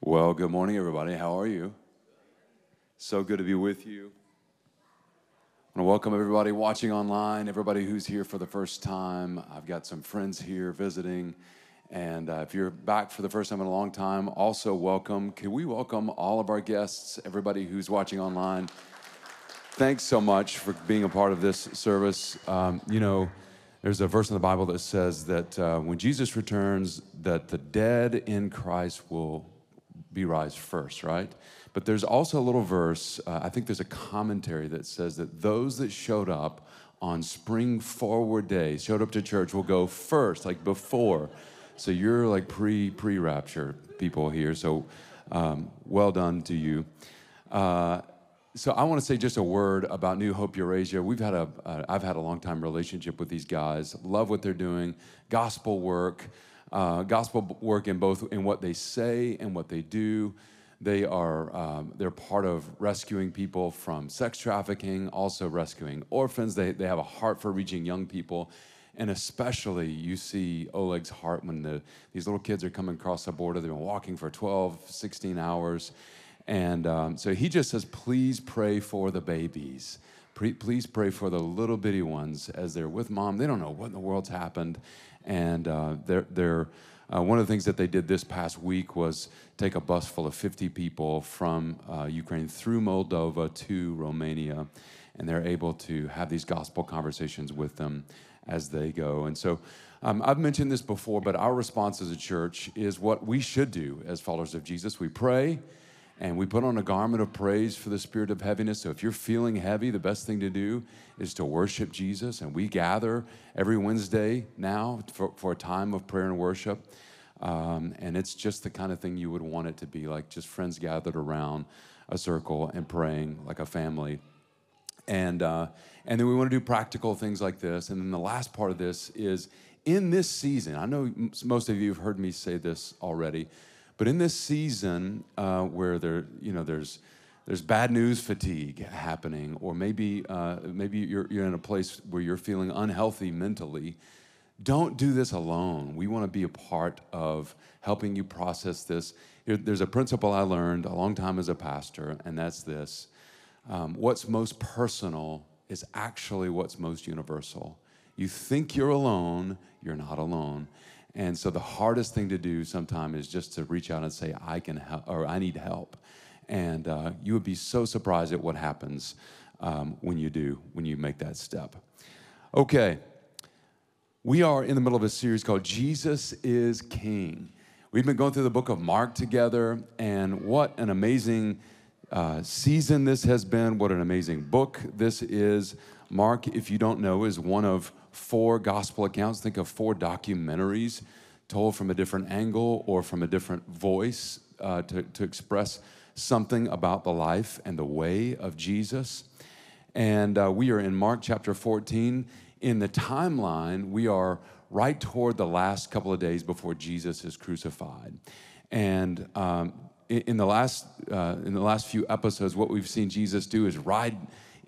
Well, good morning, everybody. How are you? So good to be with you. I want to welcome everybody watching online, everybody who's here for the first time. I've got some friends here visiting. And uh, if you're back for the first time in a long time, also welcome. Can we welcome all of our guests, everybody who's watching online? Thanks so much for being a part of this service. Um, you know, there's a verse in the Bible that says that uh, when Jesus returns, that the dead in Christ will be rise first, right? But there's also a little verse, uh, I think there's a commentary that says that those that showed up on spring forward day, showed up to church, will go first, like before. So you're like pre pre rapture people here. So um, well done to you. Uh, so I want to say just a word about New Hope Eurasia. We've had a, I've had a long time relationship with these guys. Love what they're doing, gospel work uh, gospel work in both in what they say and what they do. They are um, they're part of rescuing people from sex trafficking, also rescuing orphans. They, they have a heart for reaching young people. And especially, you see Oleg's heart when the, these little kids are coming across the border. They've been walking for 12, 16 hours. And um, so he just says, please pray for the babies. Please pray for the little bitty ones as they're with mom. They don't know what in the world's happened. And uh, they're, they're uh, one of the things that they did this past week was take a bus full of 50 people from uh, Ukraine through Moldova to Romania, and they're able to have these gospel conversations with them as they go. And so um, I've mentioned this before, but our response as a church is what we should do as followers of Jesus. We pray and we put on a garment of praise for the spirit of heaviness. So if you're feeling heavy, the best thing to do is to worship Jesus. And we gather every Wednesday now for, for a time of prayer and worship. Um, and it's just the kind of thing you would want it to be like just friends gathered around a circle and praying like a family. And, uh, and then we want to do practical things like this. And then the last part of this is in this season, I know most of you have heard me say this already but in this season uh, where there, you know, there's there's bad news fatigue happening, or maybe uh, maybe you're you're in a place where you're feeling unhealthy mentally. Don't do this alone. We want to be a part of helping you process this. There's a principle I learned a long time as a pastor, and that's this: um, what's most personal is actually what's most universal. You think you're alone, you're not alone. And so the hardest thing to do sometimes is just to reach out and say, I can help, or I need help. And uh, you would be so surprised at what happens um, when you do, when you make that step. Okay, we are in the middle of a series called Jesus is King. We've been going through the book of Mark together, and what an amazing uh, season this has been. What an amazing book this is. Mark, if you don't know, is one of four gospel accounts. Think of four documentaries told from a different angle or from a different voice uh, to, to express something about the life and the way of Jesus. And uh, we are in Mark chapter 14. In the timeline, we are right toward the last couple of days before Jesus is crucified. And um, in, the last, uh, in the last few episodes, what we've seen Jesus do is ride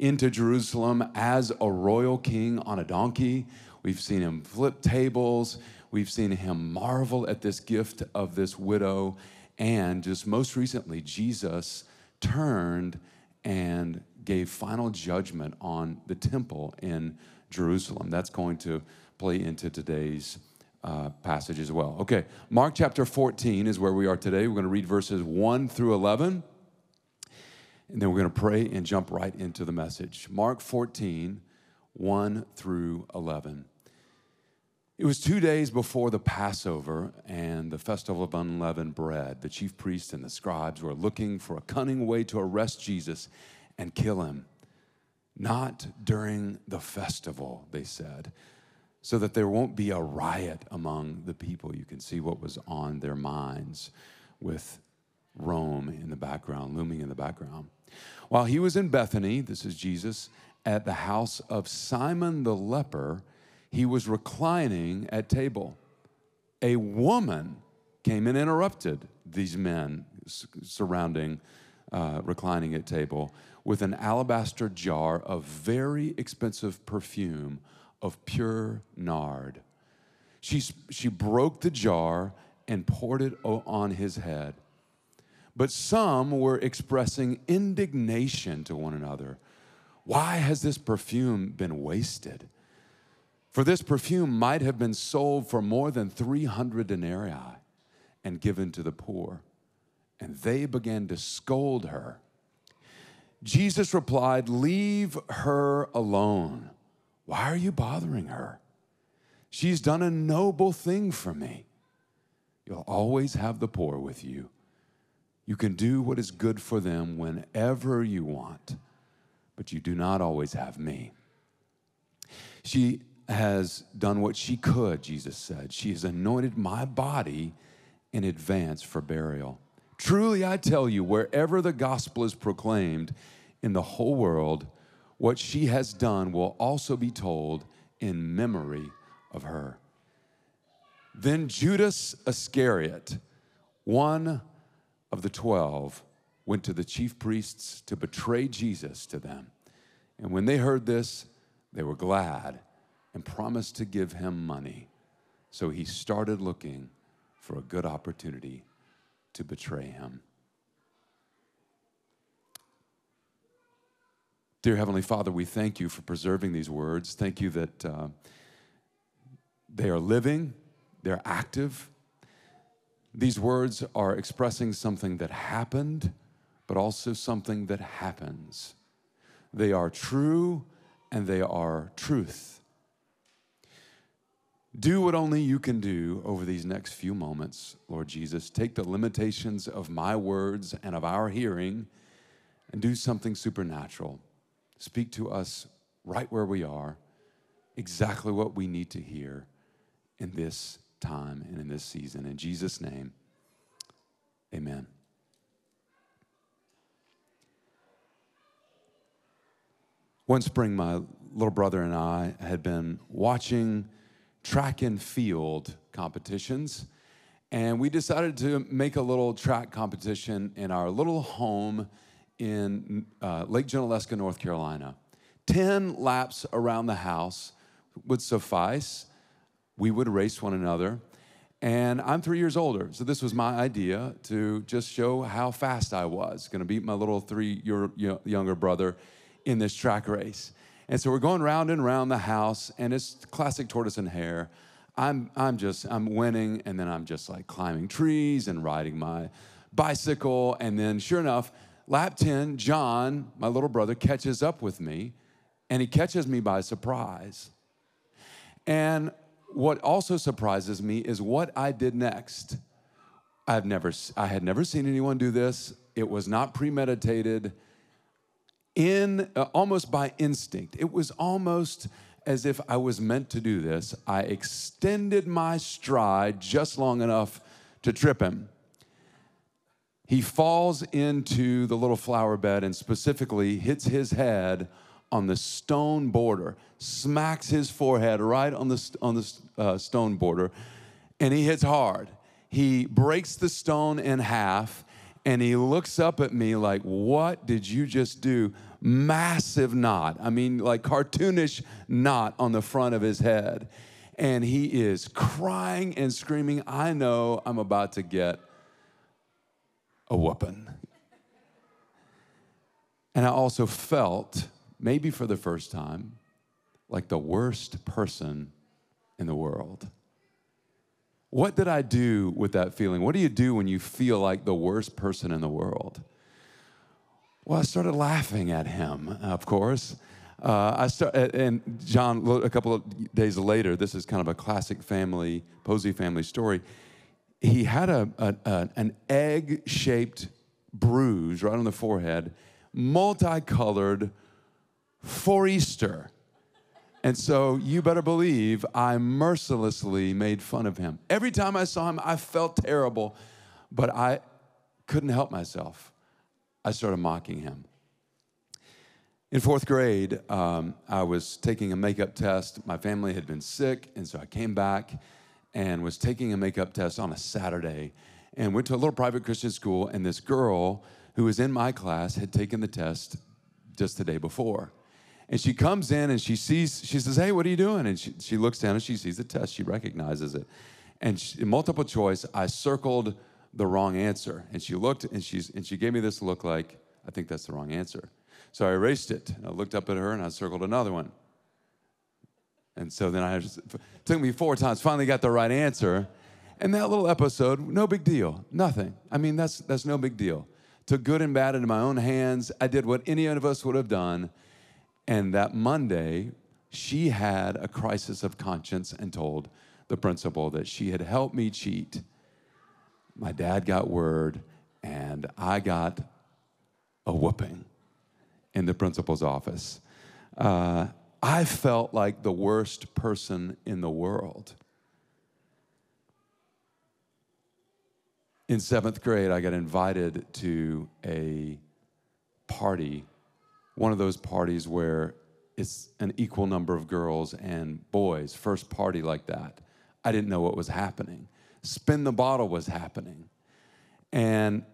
into Jerusalem as a royal king on a donkey. We've seen him flip tables. We've seen him marvel at this gift of this widow. And just most recently, Jesus turned and gave final judgment on the temple in Jerusalem. That's going to play into today's uh, passage as well. Okay, Mark chapter 14 is where we are today. We're going to read verses 1 through 11. And then we're going to pray and jump right into the message. Mark 14, 1 through 11. It was two days before the Passover and the festival of unleavened bread. The chief priests and the scribes were looking for a cunning way to arrest Jesus and kill him. Not during the festival, they said, so that there won't be a riot among the people. You can see what was on their minds with Rome in the background, looming in the background. While he was in Bethany, this is Jesus, at the house of Simon the leper, he was reclining at table. A woman came and interrupted these men surrounding, uh, reclining at table, with an alabaster jar of very expensive perfume of pure nard. She, she broke the jar and poured it on his head. But some were expressing indignation to one another. Why has this perfume been wasted? For this perfume might have been sold for more than 300 denarii and given to the poor. And they began to scold her. Jesus replied, Leave her alone. Why are you bothering her? She's done a noble thing for me. You'll always have the poor with you. You can do what is good for them whenever you want, but you do not always have me. She has done what she could, Jesus said. She has anointed my body in advance for burial. Truly, I tell you, wherever the gospel is proclaimed in the whole world, what she has done will also be told in memory of her. Then Judas Iscariot, one of the twelve, went to the chief priests to betray Jesus to them. And when they heard this, they were glad and promised to give him money. So he started looking for a good opportunity to betray him. Dear Heavenly Father, we thank you for preserving these words. Thank you that uh, they are living, they're active. These words are expressing something that happened, but also something that happens. They are true and they are truth. Do what only you can do over these next few moments, Lord Jesus. Take the limitations of my words and of our hearing and do something supernatural. Speak to us right where we are, exactly what we need to hear in this time and in this season. In Jesus' name, amen. One spring, my little brother and I had been watching track and field competitions. And we decided to make a little track competition in our little home in uh, Lake Junaluska, North Carolina. 10 laps around the house would suffice. We would race one another. And I'm three years older, so this was my idea to just show how fast I was. Going to beat my little three year younger brother in this track race. And so we're going round and round the house, and it's classic tortoise and hare. I'm, I'm just, I'm winning, and then I'm just like climbing trees and riding my bicycle. And then, sure enough, lap 10, John, my little brother, catches up with me, and he catches me by surprise. And what also surprises me is what I did next. I've never, I had never seen anyone do this. It was not premeditated in uh, almost by instinct. It was almost as if I was meant to do this. I extended my stride just long enough to trip him. He falls into the little flower bed and specifically hits his head on the stone border, smacks his forehead right on the, on the uh, stone border, and he hits hard. He breaks the stone in half and he looks up at me like, What did you just do? Massive knot. I mean, like cartoonish knot on the front of his head. And he is crying and screaming, I know I'm about to get a whooping. And I also felt, maybe for the first time, like the worst person in the world. What did I do with that feeling? What do you do when you feel like the worst person in the world? Well, I started laughing at him, of course. Uh, I start, and John, a couple of days later, this is kind of a classic family, Posey family story. He had a, a, a an egg shaped bruise right on the forehead, multicolored for Easter. And so you better believe I mercilessly made fun of him. Every time I saw him, I felt terrible, but I couldn't help myself. I started mocking him. In fourth grade, um, I was taking a makeup test. My family had been sick, and so I came back and was taking a makeup test on a Saturday and went to a little private Christian school. And this girl who was in my class had taken the test just the day before. And she comes in and she sees, she says, Hey, what are you doing? And she, she looks down and she sees the test. She recognizes it. And she, multiple choice, I circled the wrong answer. And she looked and, she's, and she gave me this look like, I think that's the wrong answer. So I erased it. And I looked up at her and I circled another one. And so then I just, took me four times, finally got the right answer. And that little episode, no big deal, nothing. I mean, that's, that's no big deal. Took good and bad into my own hands. I did what any of us would have done. And that Monday, she had a crisis of conscience and told the principal that she had helped me cheat. My dad got word, and I got a whooping in the principal's office. Uh, I felt like the worst person in the world. In seventh grade, I got invited to a party, one of those parties where it's an equal number of girls and boys, first party like that. I didn't know what was happening. Spin the bottle was happening. And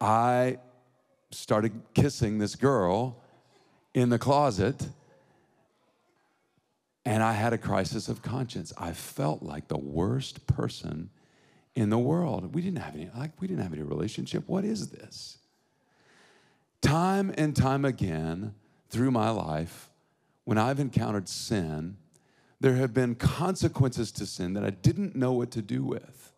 I started kissing this girl in the closet. And I had a crisis of conscience. I felt like the worst person in the world. We didn't have any like we didn't have any relationship. What is this? Time and time again, through my life, when I've encountered sin, there have been consequences to sin that I didn't know what to do with.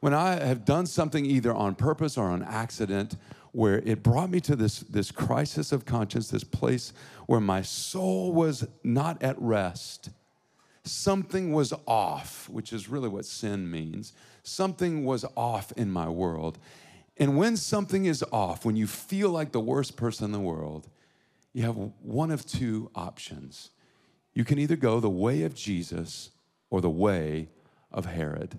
When I have done something either on purpose or on accident, where it brought me to this, this crisis of conscience, this place where my soul was not at rest. Something was off, which is really what sin means. Something was off in my world. And when something is off, when you feel like the worst person in the world, you have one of two options. You can either go the way of Jesus or the way of Herod.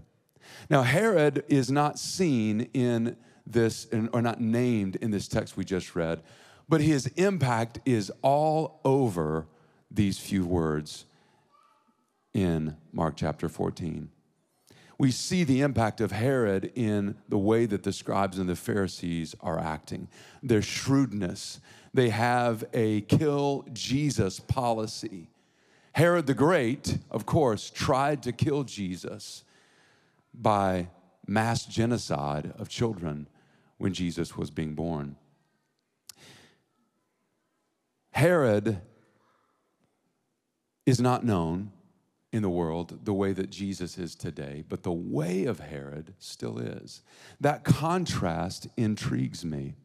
Now, Herod is not seen in this, or not named in this text we just read, but his impact is all over these few words in Mark chapter 14. We see the impact of Herod in the way that the scribes and the Pharisees are acting, their shrewdness, they have a kill Jesus policy. Herod the Great, of course, tried to kill Jesus by mass genocide of children when Jesus was being born. Herod is not known in the world the way that Jesus is today, but the way of Herod still is. That contrast intrigues me.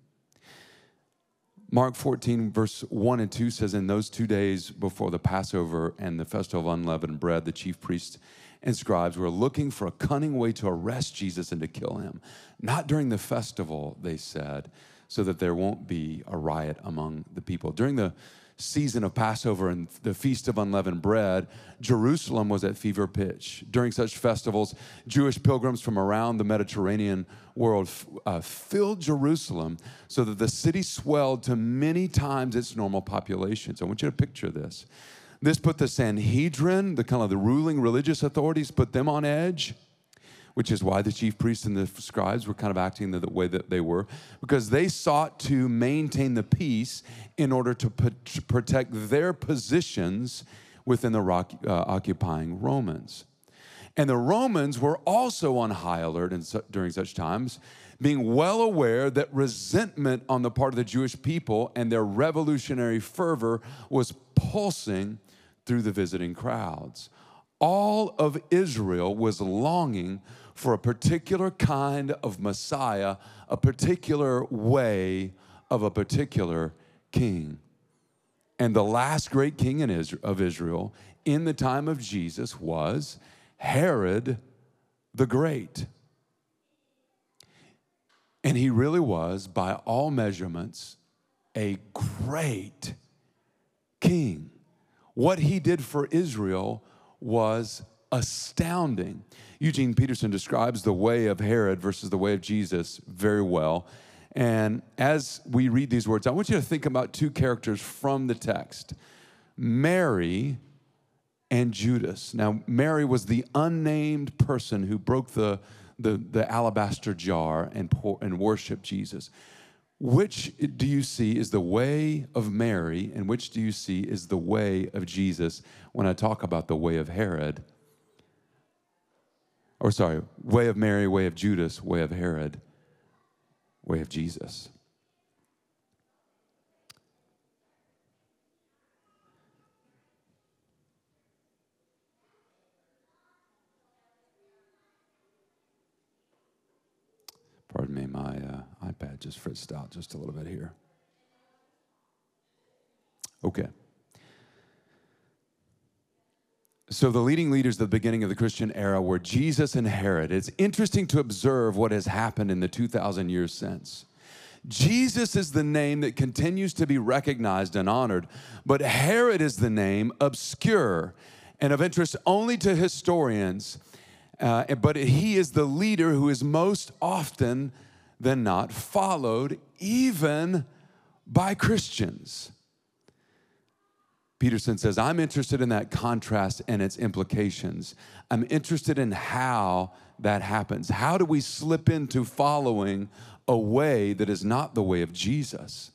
Mark 14, verse 1 and 2 says, In those two days before the Passover and the festival of unleavened bread, the chief priests and scribes were looking for a cunning way to arrest Jesus and to kill him. Not during the festival, they said, so that there won't be a riot among the people. During the season of Passover and the Feast of Unleavened Bread, Jerusalem was at fever pitch. During such festivals, Jewish pilgrims from around the Mediterranean world uh, filled Jerusalem so that the city swelled to many times its normal population. So I want you to picture this. This put the Sanhedrin, the kind of the ruling religious authorities, put them on edge which is why the chief priests and the scribes were kind of acting the, the way that they were, because they sought to maintain the peace in order to, to protect their positions within the rock, uh, occupying Romans. And the Romans were also on high alert in, during such times, being well aware that resentment on the part of the Jewish people and their revolutionary fervor was pulsing through the visiting crowds. All of Israel was longing for a particular kind of Messiah, a particular way of a particular king. And the last great king in Israel, of Israel in the time of Jesus was Herod the Great. And he really was, by all measurements, a great king. What he did for Israel was astounding. Eugene Peterson describes the way of Herod versus the way of Jesus very well. And as we read these words, I want you to think about two characters from the text Mary and Judas. Now, Mary was the unnamed person who broke the, the, the alabaster jar and, pour, and worshiped Jesus. Which do you see is the way of Mary, and which do you see is the way of Jesus when I talk about the way of Herod? Or sorry, way of Mary, way of Judas, way of Herod, way of Jesus. Pardon me, my uh, iPad just fritzed out just a little bit here. Okay. So, the leading leaders at the beginning of the Christian era were Jesus and Herod. It's interesting to observe what has happened in the 2,000 years since. Jesus is the name that continues to be recognized and honored, but Herod is the name obscure and of interest only to historians. Uh, but he is the leader who is most often than not followed, even by Christians. Peterson says, I'm interested in that contrast and its implications. I'm interested in how that happens. How do we slip into following a way that is not the way of Jesus?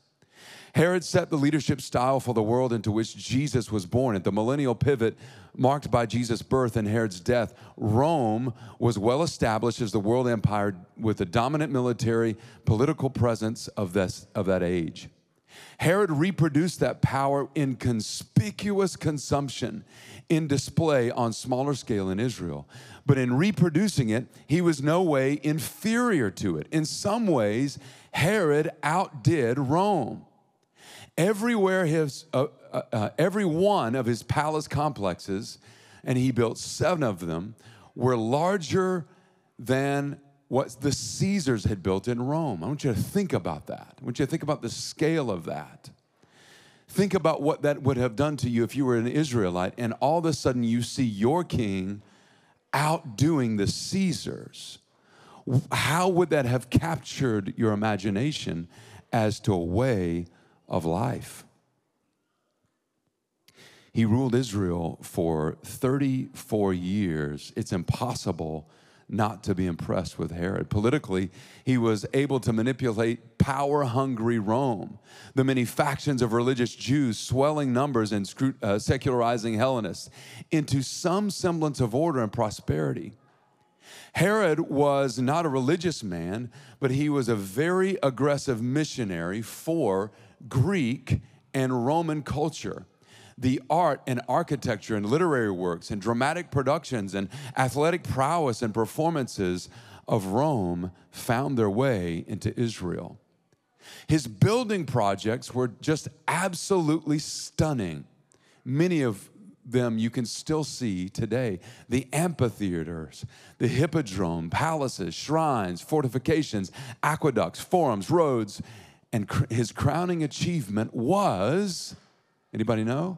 Herod set the leadership style for the world into which Jesus was born. At the millennial pivot marked by Jesus' birth and Herod's death, Rome was well established as the world empire with the dominant military, political presence of, this, of that age. Herod reproduced that power in conspicuous consumption, in display on smaller scale in Israel. But in reproducing it, he was no way inferior to it. In some ways, Herod outdid Rome. Everywhere his, uh, uh, uh, every one of his palace complexes, and he built seven of them, were larger than what the Caesars had built in Rome. I want you to think about that. I want you to think about the scale of that. Think about what that would have done to you if you were an Israelite and all of a sudden you see your king outdoing the Caesars. How would that have captured your imagination as to a way of life? He ruled Israel for 34 years. It's impossible not to be impressed with Herod. Politically, he was able to manipulate power hungry Rome, the many factions of religious Jews, swelling numbers, and uh, secularizing Hellenists into some semblance of order and prosperity. Herod was not a religious man, but he was a very aggressive missionary for Greek and Roman culture the art and architecture and literary works and dramatic productions and athletic prowess and performances of Rome found their way into Israel. His building projects were just absolutely stunning. Many of them you can still see today the amphitheaters, the hippodrome, palaces, shrines, fortifications, aqueducts, forums, roads. And his crowning achievement was anybody know?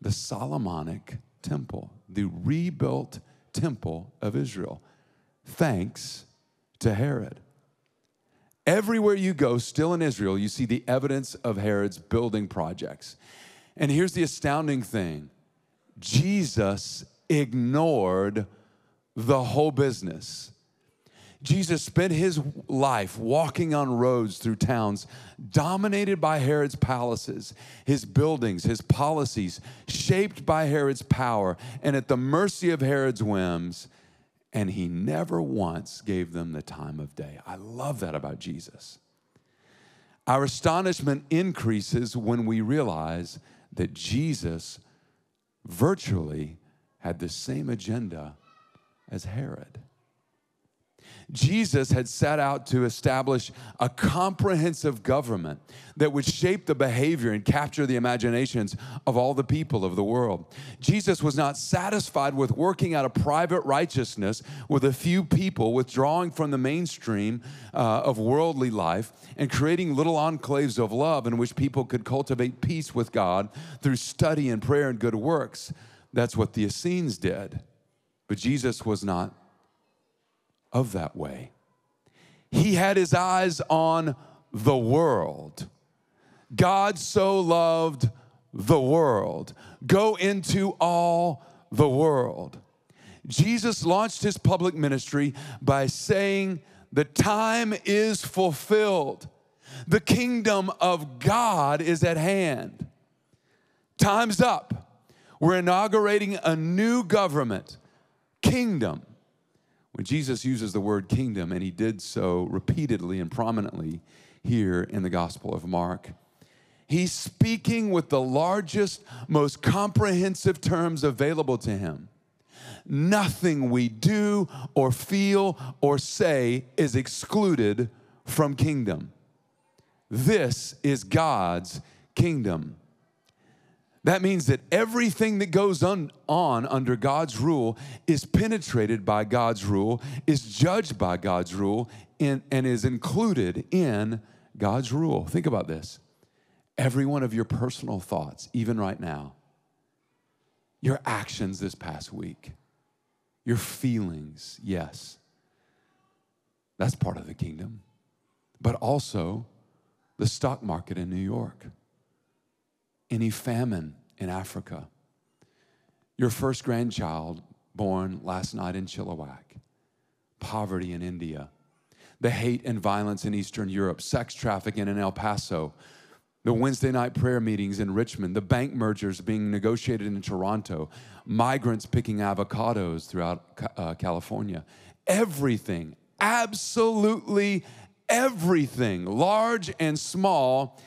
The Solomonic temple, the rebuilt temple of Israel, thanks to Herod. Everywhere you go, still in Israel, you see the evidence of Herod's building projects. And here's the astounding thing Jesus ignored the whole business. Jesus spent his life walking on roads through towns dominated by Herod's palaces, his buildings, his policies, shaped by Herod's power, and at the mercy of Herod's whims. And he never once gave them the time of day. I love that about Jesus. Our astonishment increases when we realize that Jesus virtually had the same agenda as Herod. Jesus had set out to establish a comprehensive government that would shape the behavior and capture the imaginations of all the people of the world. Jesus was not satisfied with working out a private righteousness with a few people, withdrawing from the mainstream uh, of worldly life and creating little enclaves of love in which people could cultivate peace with God through study and prayer and good works. That's what the Essenes did. But Jesus was not of that way. He had his eyes on the world. God so loved the world. Go into all the world. Jesus launched his public ministry by saying, The time is fulfilled. The kingdom of God is at hand. Time's up. We're inaugurating a new government, kingdom When Jesus uses the word kingdom, and he did so repeatedly and prominently here in the Gospel of Mark, he's speaking with the largest, most comprehensive terms available to him. Nothing we do or feel or say is excluded from kingdom. This is God's kingdom. That means that everything that goes on, on, under God's rule is penetrated by God's rule, is judged by God's rule, and is included in God's rule. Think about this. Every one of your personal thoughts, even right now, your actions this past week, your feelings, yes, that's part of the kingdom, but also the stock market in New York, any famine in Africa, your first grandchild born last night in Chilliwack, poverty in India, the hate and violence in Eastern Europe, sex trafficking in El Paso, the Wednesday night prayer meetings in Richmond, the bank mergers being negotiated in Toronto, migrants picking avocados throughout uh, California. Everything, absolutely everything, large and small,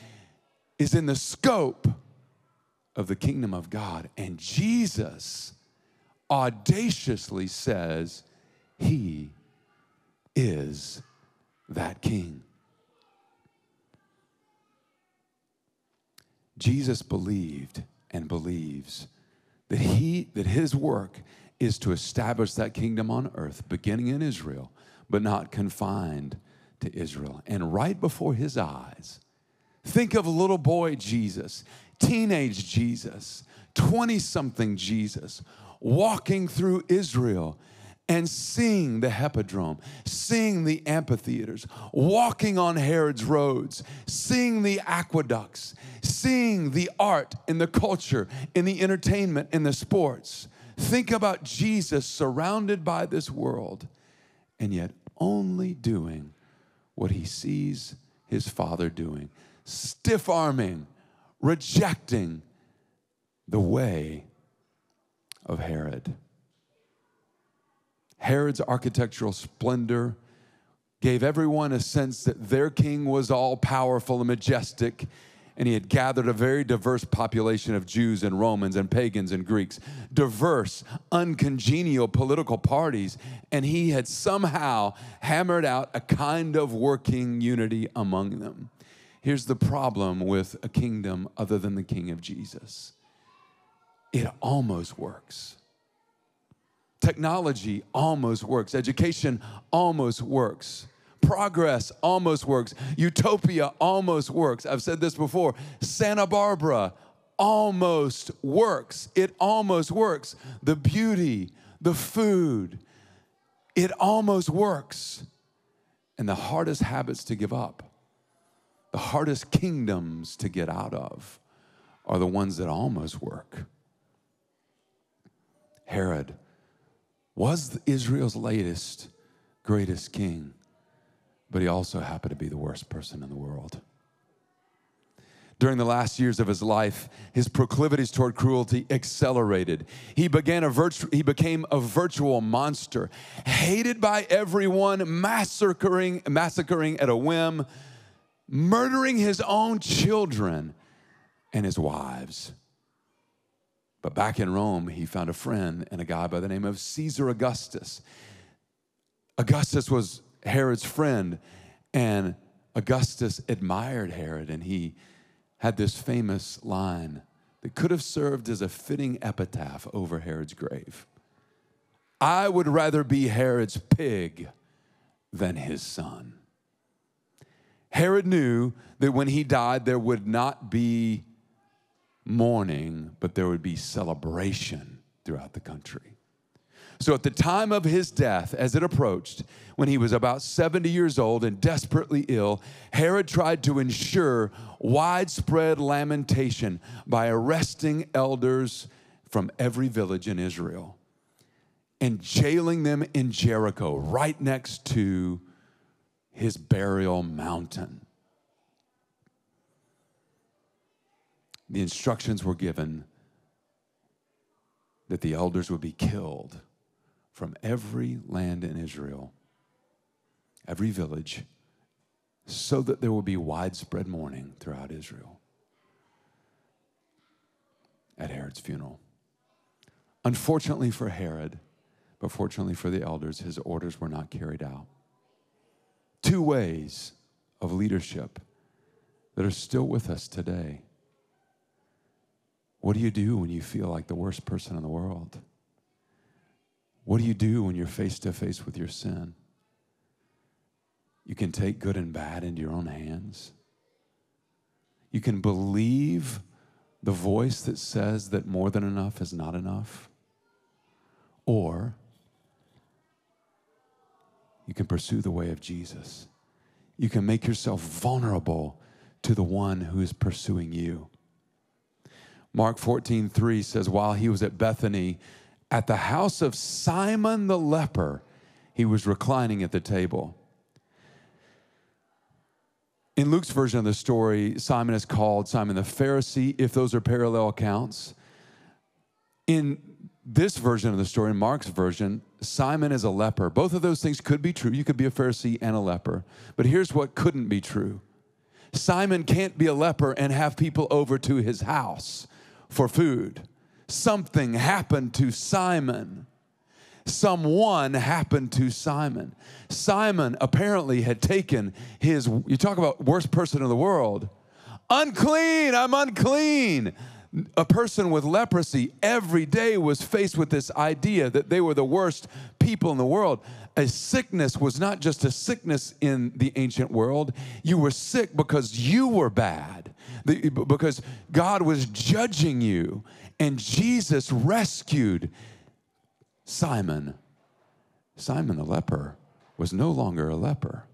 is in the scope of the kingdom of God. And Jesus audaciously says, He is that king. Jesus believed and believes that he that his work is to establish that kingdom on earth beginning in Israel but not confined to Israel. And right before his eyes, think of little boy Jesus, teenage Jesus, 20 something Jesus walking through Israel and seeing the hippodrome, seeing the amphitheaters, walking on Herod's roads, seeing the aqueducts, seeing the art and the culture and the entertainment and the sports. Think about Jesus surrounded by this world and yet only doing what he sees his father doing, stiff arming, rejecting the way of Herod. Herod's architectural splendor gave everyone a sense that their king was all powerful and majestic and he had gathered a very diverse population of Jews and Romans and pagans and Greeks, diverse, uncongenial political parties, and he had somehow hammered out a kind of working unity among them. Here's the problem with a kingdom other than the king of Jesus it almost works. Technology almost works. Education almost works progress almost works. Utopia almost works. I've said this before. Santa Barbara almost works. It almost works. The beauty, the food, it almost works. And the hardest habits to give up, the hardest kingdoms to get out of, are the ones that almost work. Herod was Israel's latest, greatest king but he also happened to be the worst person in the world. During the last years of his life, his proclivities toward cruelty accelerated. He, began a virtu- he became a virtual monster, hated by everyone, massacring, massacring at a whim, murdering his own children and his wives. But back in Rome, he found a friend and a guy by the name of Caesar Augustus. Augustus was Herod's friend. And Augustus admired Herod, and he had this famous line that could have served as a fitting epitaph over Herod's grave I would rather be Herod's pig than his son. Herod knew that when he died, there would not be mourning, but there would be celebration throughout the country. So at the time of his death, as it approached, when he was about 70 years old and desperately ill, Herod tried to ensure widespread lamentation by arresting elders from every village in Israel and jailing them in Jericho, right next to his burial mountain. The instructions were given that the elders would be killed from every land in Israel, every village, so that there will be widespread mourning throughout Israel at Herod's funeral. Unfortunately for Herod, but fortunately for the elders, his orders were not carried out. Two ways of leadership that are still with us today. What do you do when you feel like the worst person in the world? What do you do when you're face to face with your sin? You can take good and bad into your own hands. You can believe the voice that says that more than enough is not enough. Or you can pursue the way of Jesus. You can make yourself vulnerable to the one who is pursuing you. Mark 14, 3 says, While he was at Bethany, at the house of Simon the leper, he was reclining at the table. In Luke's version of the story, Simon is called Simon the Pharisee, if those are parallel accounts. In this version of the story, Mark's version, Simon is a leper. Both of those things could be true. You could be a Pharisee and a leper. But here's what couldn't be true Simon can't be a leper and have people over to his house for food. Something happened to Simon. Someone happened to Simon. Simon apparently had taken his, you talk about worst person in the world, unclean, I'm unclean a person with leprosy every day was faced with this idea that they were the worst people in the world. A sickness was not just a sickness in the ancient world. You were sick because you were bad, because God was judging you. And Jesus rescued Simon. Simon the leper was no longer a leper.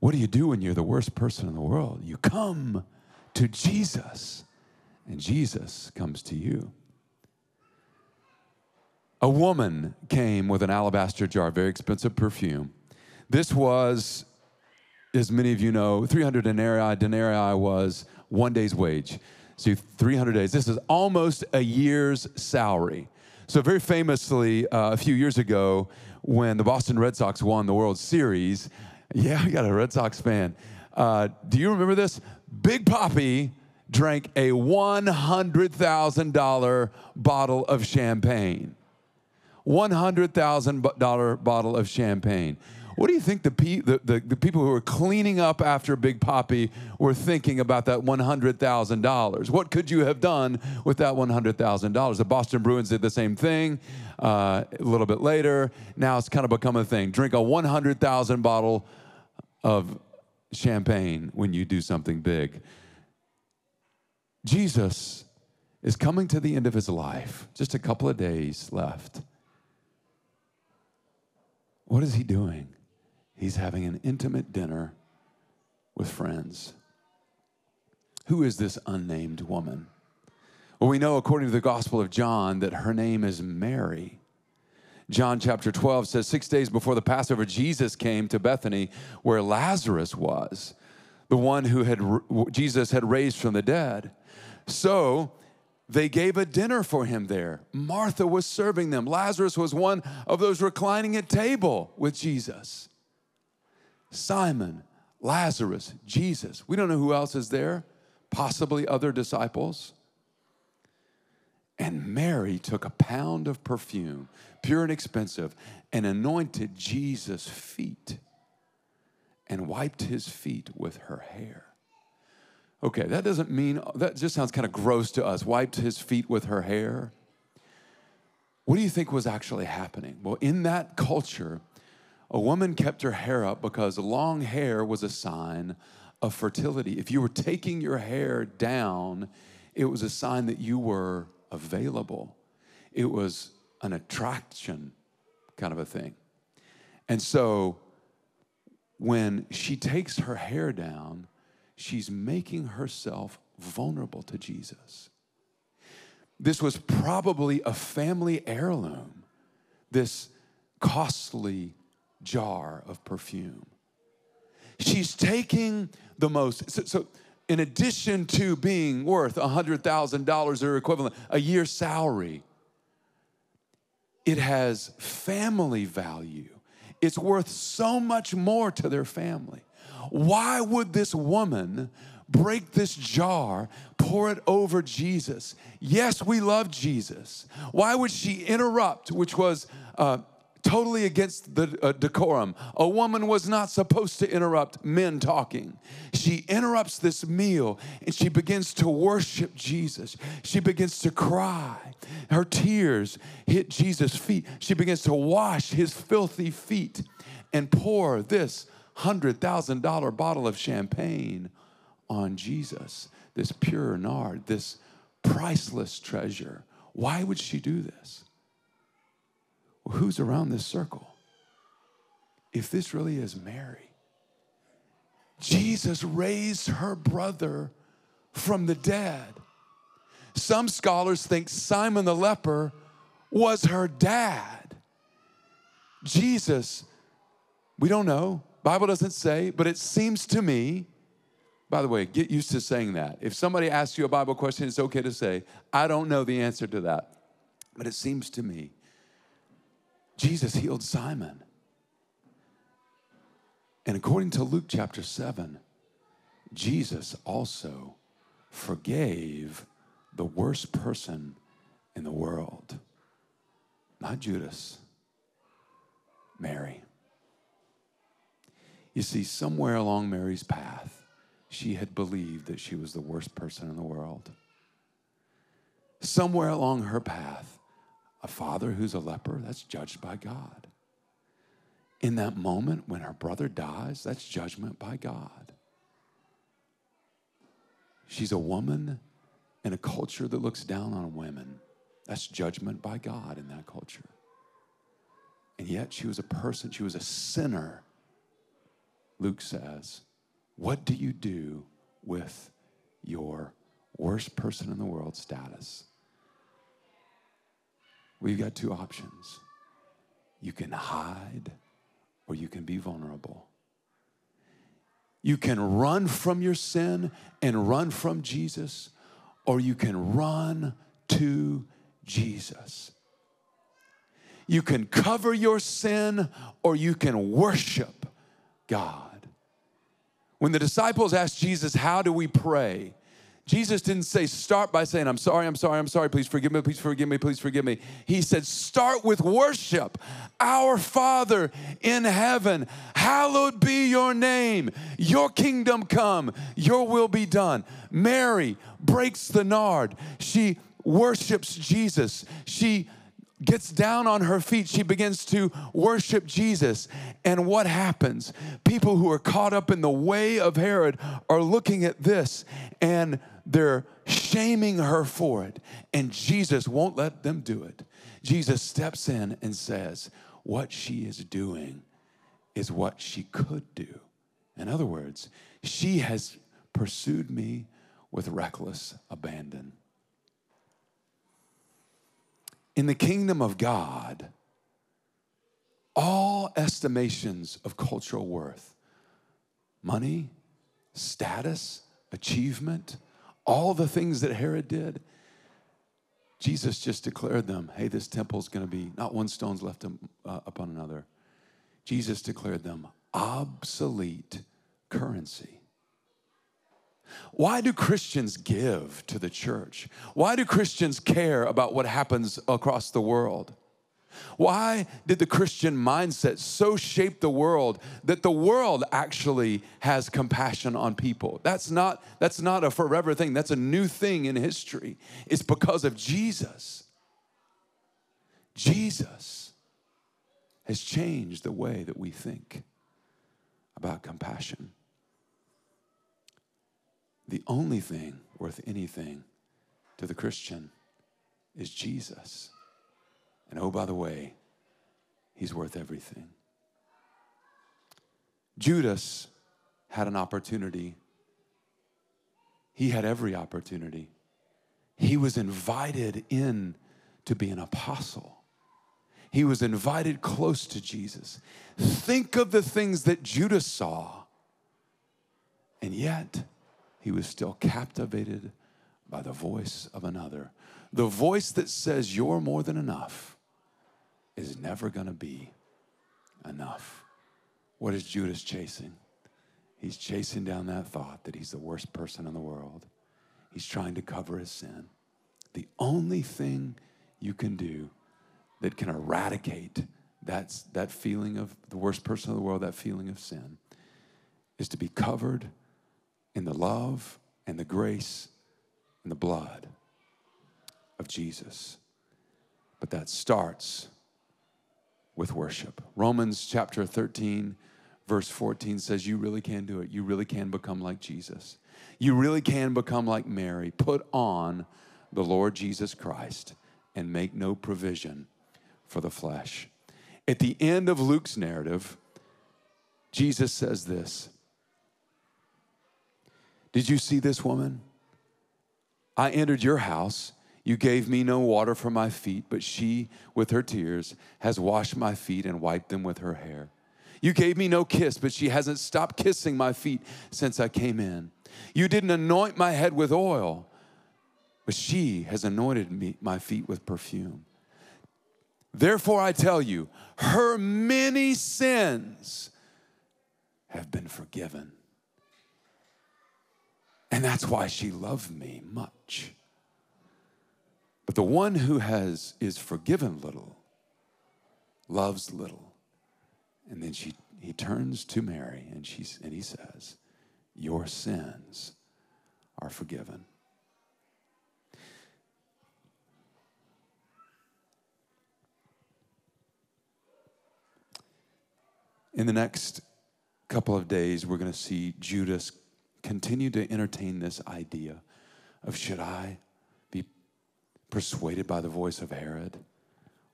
What do you do when you're the worst person in the world? You come to Jesus and Jesus comes to you. A woman came with an alabaster jar, very expensive perfume. This was, as many of you know, 300 denarii. Denarii was one day's wage. So 300 days. This is almost a year's salary. So, very famously, uh, a few years ago, when the Boston Red Sox won the World Series, yeah, I got a Red Sox fan. Uh, do you remember this? Big Papi drank a $100,000 bottle of champagne. $100,000 bottle of champagne. What do you think the, pe- the, the, the, people who were cleaning up after Big Papi were thinking about that $100,000? What could you have done with that $100,000? The Boston Bruins did the same thing uh, a little bit later. Now it's kind of become a thing. Drink a 100,000 bottle of champagne when you do something big. Jesus is coming to the end of his life, just a couple of days left. What is he doing? He's having an intimate dinner with friends. Who is this unnamed woman? Well, we know according to the Gospel of John that her name is Mary. John chapter 12 says, Six days before the Passover, Jesus came to Bethany where Lazarus was, the one who had Jesus had raised from the dead. So they gave a dinner for him there. Martha was serving them. Lazarus was one of those reclining at table with Jesus. Simon, Lazarus, Jesus. We don't know who else is there, possibly other disciples. And Mary took a pound of perfume, pure and expensive, and anointed Jesus' feet and wiped his feet with her hair. Okay, that doesn't mean, that just sounds kind of gross to us. Wiped his feet with her hair. What do you think was actually happening? Well, in that culture, a woman kept her hair up because long hair was a sign of fertility. If you were taking your hair down, it was a sign that you were available. It was an attraction kind of a thing. And so when she takes her hair down, she's making herself vulnerable to Jesus. This was probably a family heirloom, this costly jar of perfume. She's taking the most, so, so in addition to being worth $100,000 or equivalent, a year's salary, it has family value. It's worth so much more to their family. Why would this woman break this jar, pour it over Jesus? Yes, we love Jesus. Why would she interrupt, which was uh, totally against the uh, decorum. A woman was not supposed to interrupt men talking. She interrupts this meal and she begins to worship Jesus. She begins to cry. Her tears hit Jesus' feet. She begins to wash his filthy feet and pour this $100,000 bottle of champagne on Jesus, this pure nard, this priceless treasure. Why would she do this? Well, who's around this circle? If this really is Mary, Jesus raised her brother from the dead. Some scholars think Simon the leper was her dad. Jesus, we don't know. Bible doesn't say, but it seems to me by the way, get used to saying that. If somebody asks you a Bible question, it's okay to say, I don't know the answer to that. But it seems to me Jesus healed Simon. And according to Luke chapter 7, Jesus also forgave the worst person in the world. Not Judas, Mary. You see, somewhere along Mary's path, she had believed that she was the worst person in the world. Somewhere along her path, a father who's a leper, that's judged by God. In that moment when her brother dies, that's judgment by God. She's a woman in a culture that looks down on women. That's judgment by God in that culture. And yet she was a person, she was a sinner, Luke says. What do you do with your worst person in the world status? We've got two options. You can hide or you can be vulnerable. You can run from your sin and run from Jesus, or you can run to Jesus. You can cover your sin or you can worship God. When the disciples asked Jesus, How do we pray? Jesus didn't say, start by saying, I'm sorry, I'm sorry, I'm sorry, please forgive me, please forgive me, please forgive me. He said, start with worship. Our Father in heaven, hallowed be your name. Your kingdom come, your will be done. Mary breaks the nard. She worships Jesus. She gets down on her feet. She begins to worship Jesus. And what happens? People who are caught up in the way of Herod are looking at this and they're shaming her for it. And Jesus won't let them do it. Jesus steps in and says, What she is doing is what she could do. In other words, she has pursued me with reckless abandon. In the kingdom of God, all estimations of cultural worth, money, status, achievement, all the things that Herod did, Jesus just declared them hey, this temple's going to be not one stone's left uh, upon another. Jesus declared them obsolete currency. Why do Christians give to the church? Why do Christians care about what happens across the world? Why did the Christian mindset so shape the world that the world actually has compassion on people? That's not, that's not a forever thing, that's a new thing in history. It's because of Jesus. Jesus has changed the way that we think about compassion. The only thing worth anything to the Christian is Jesus. And oh, by the way, he's worth everything. Judas had an opportunity. He had every opportunity. He was invited in to be an apostle. He was invited close to Jesus. Think of the things that Judas saw. And yet, he was still captivated by the voice of another. The voice that says, You're more than enough. Is never going to be enough. What is Judas chasing? He's chasing down that thought that he's the worst person in the world. He's trying to cover his sin. The only thing you can do that can eradicate that, that feeling of the worst person in the world, that feeling of sin, is to be covered in the love and the grace and the blood of Jesus. But that starts with worship. Romans chapter 13, verse 14 says, You really can do it. You really can become like Jesus. You really can become like Mary. Put on the Lord Jesus Christ and make no provision for the flesh. At the end of Luke's narrative, Jesus says this Did you see this woman? I entered your house. You gave me no water for my feet, but she, with her tears, has washed my feet and wiped them with her hair. You gave me no kiss, but she hasn't stopped kissing my feet since I came in. You didn't anoint my head with oil, but she has anointed me, my feet with perfume. Therefore, I tell you, her many sins have been forgiven. And that's why she loved me much. But the one who has is forgiven little loves little. And then she he turns to Mary and she and he says, "Your sins are forgiven." In the next couple of days, we're going to see Judas continue to entertain this idea of should I persuaded by the voice of Herod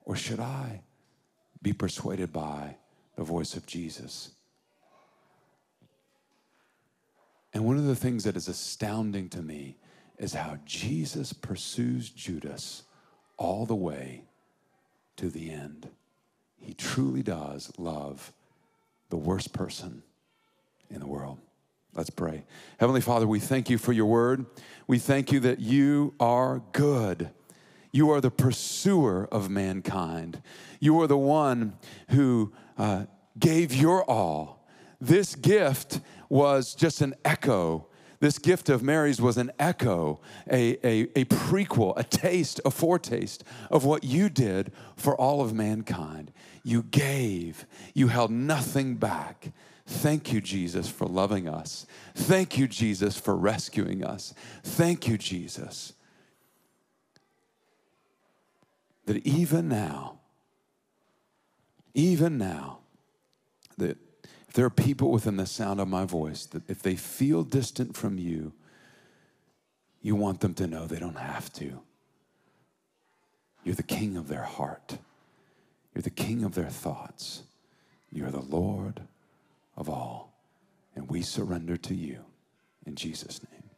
or should I be persuaded by the voice of Jesus? And one of the things that is astounding to me is how Jesus pursues Judas all the way to the end. He truly does love the worst person in the world. Let's pray. Heavenly Father, we thank you for your word. We thank you that you are good. You are the pursuer of mankind. You are the one who uh, gave your all. This gift was just an echo. This gift of Mary's was an echo, a, a, a prequel, a taste, a foretaste of what you did for all of mankind. You gave, you held nothing back. Thank you, Jesus, for loving us. Thank you, Jesus, for rescuing us. Thank you, Jesus, that even now, even now, that if there are people within the sound of my voice, that if they feel distant from you, you want them to know they don't have to. You're the king of their heart. You're the king of their thoughts. You're the Lord of all. And we surrender to you in Jesus' name.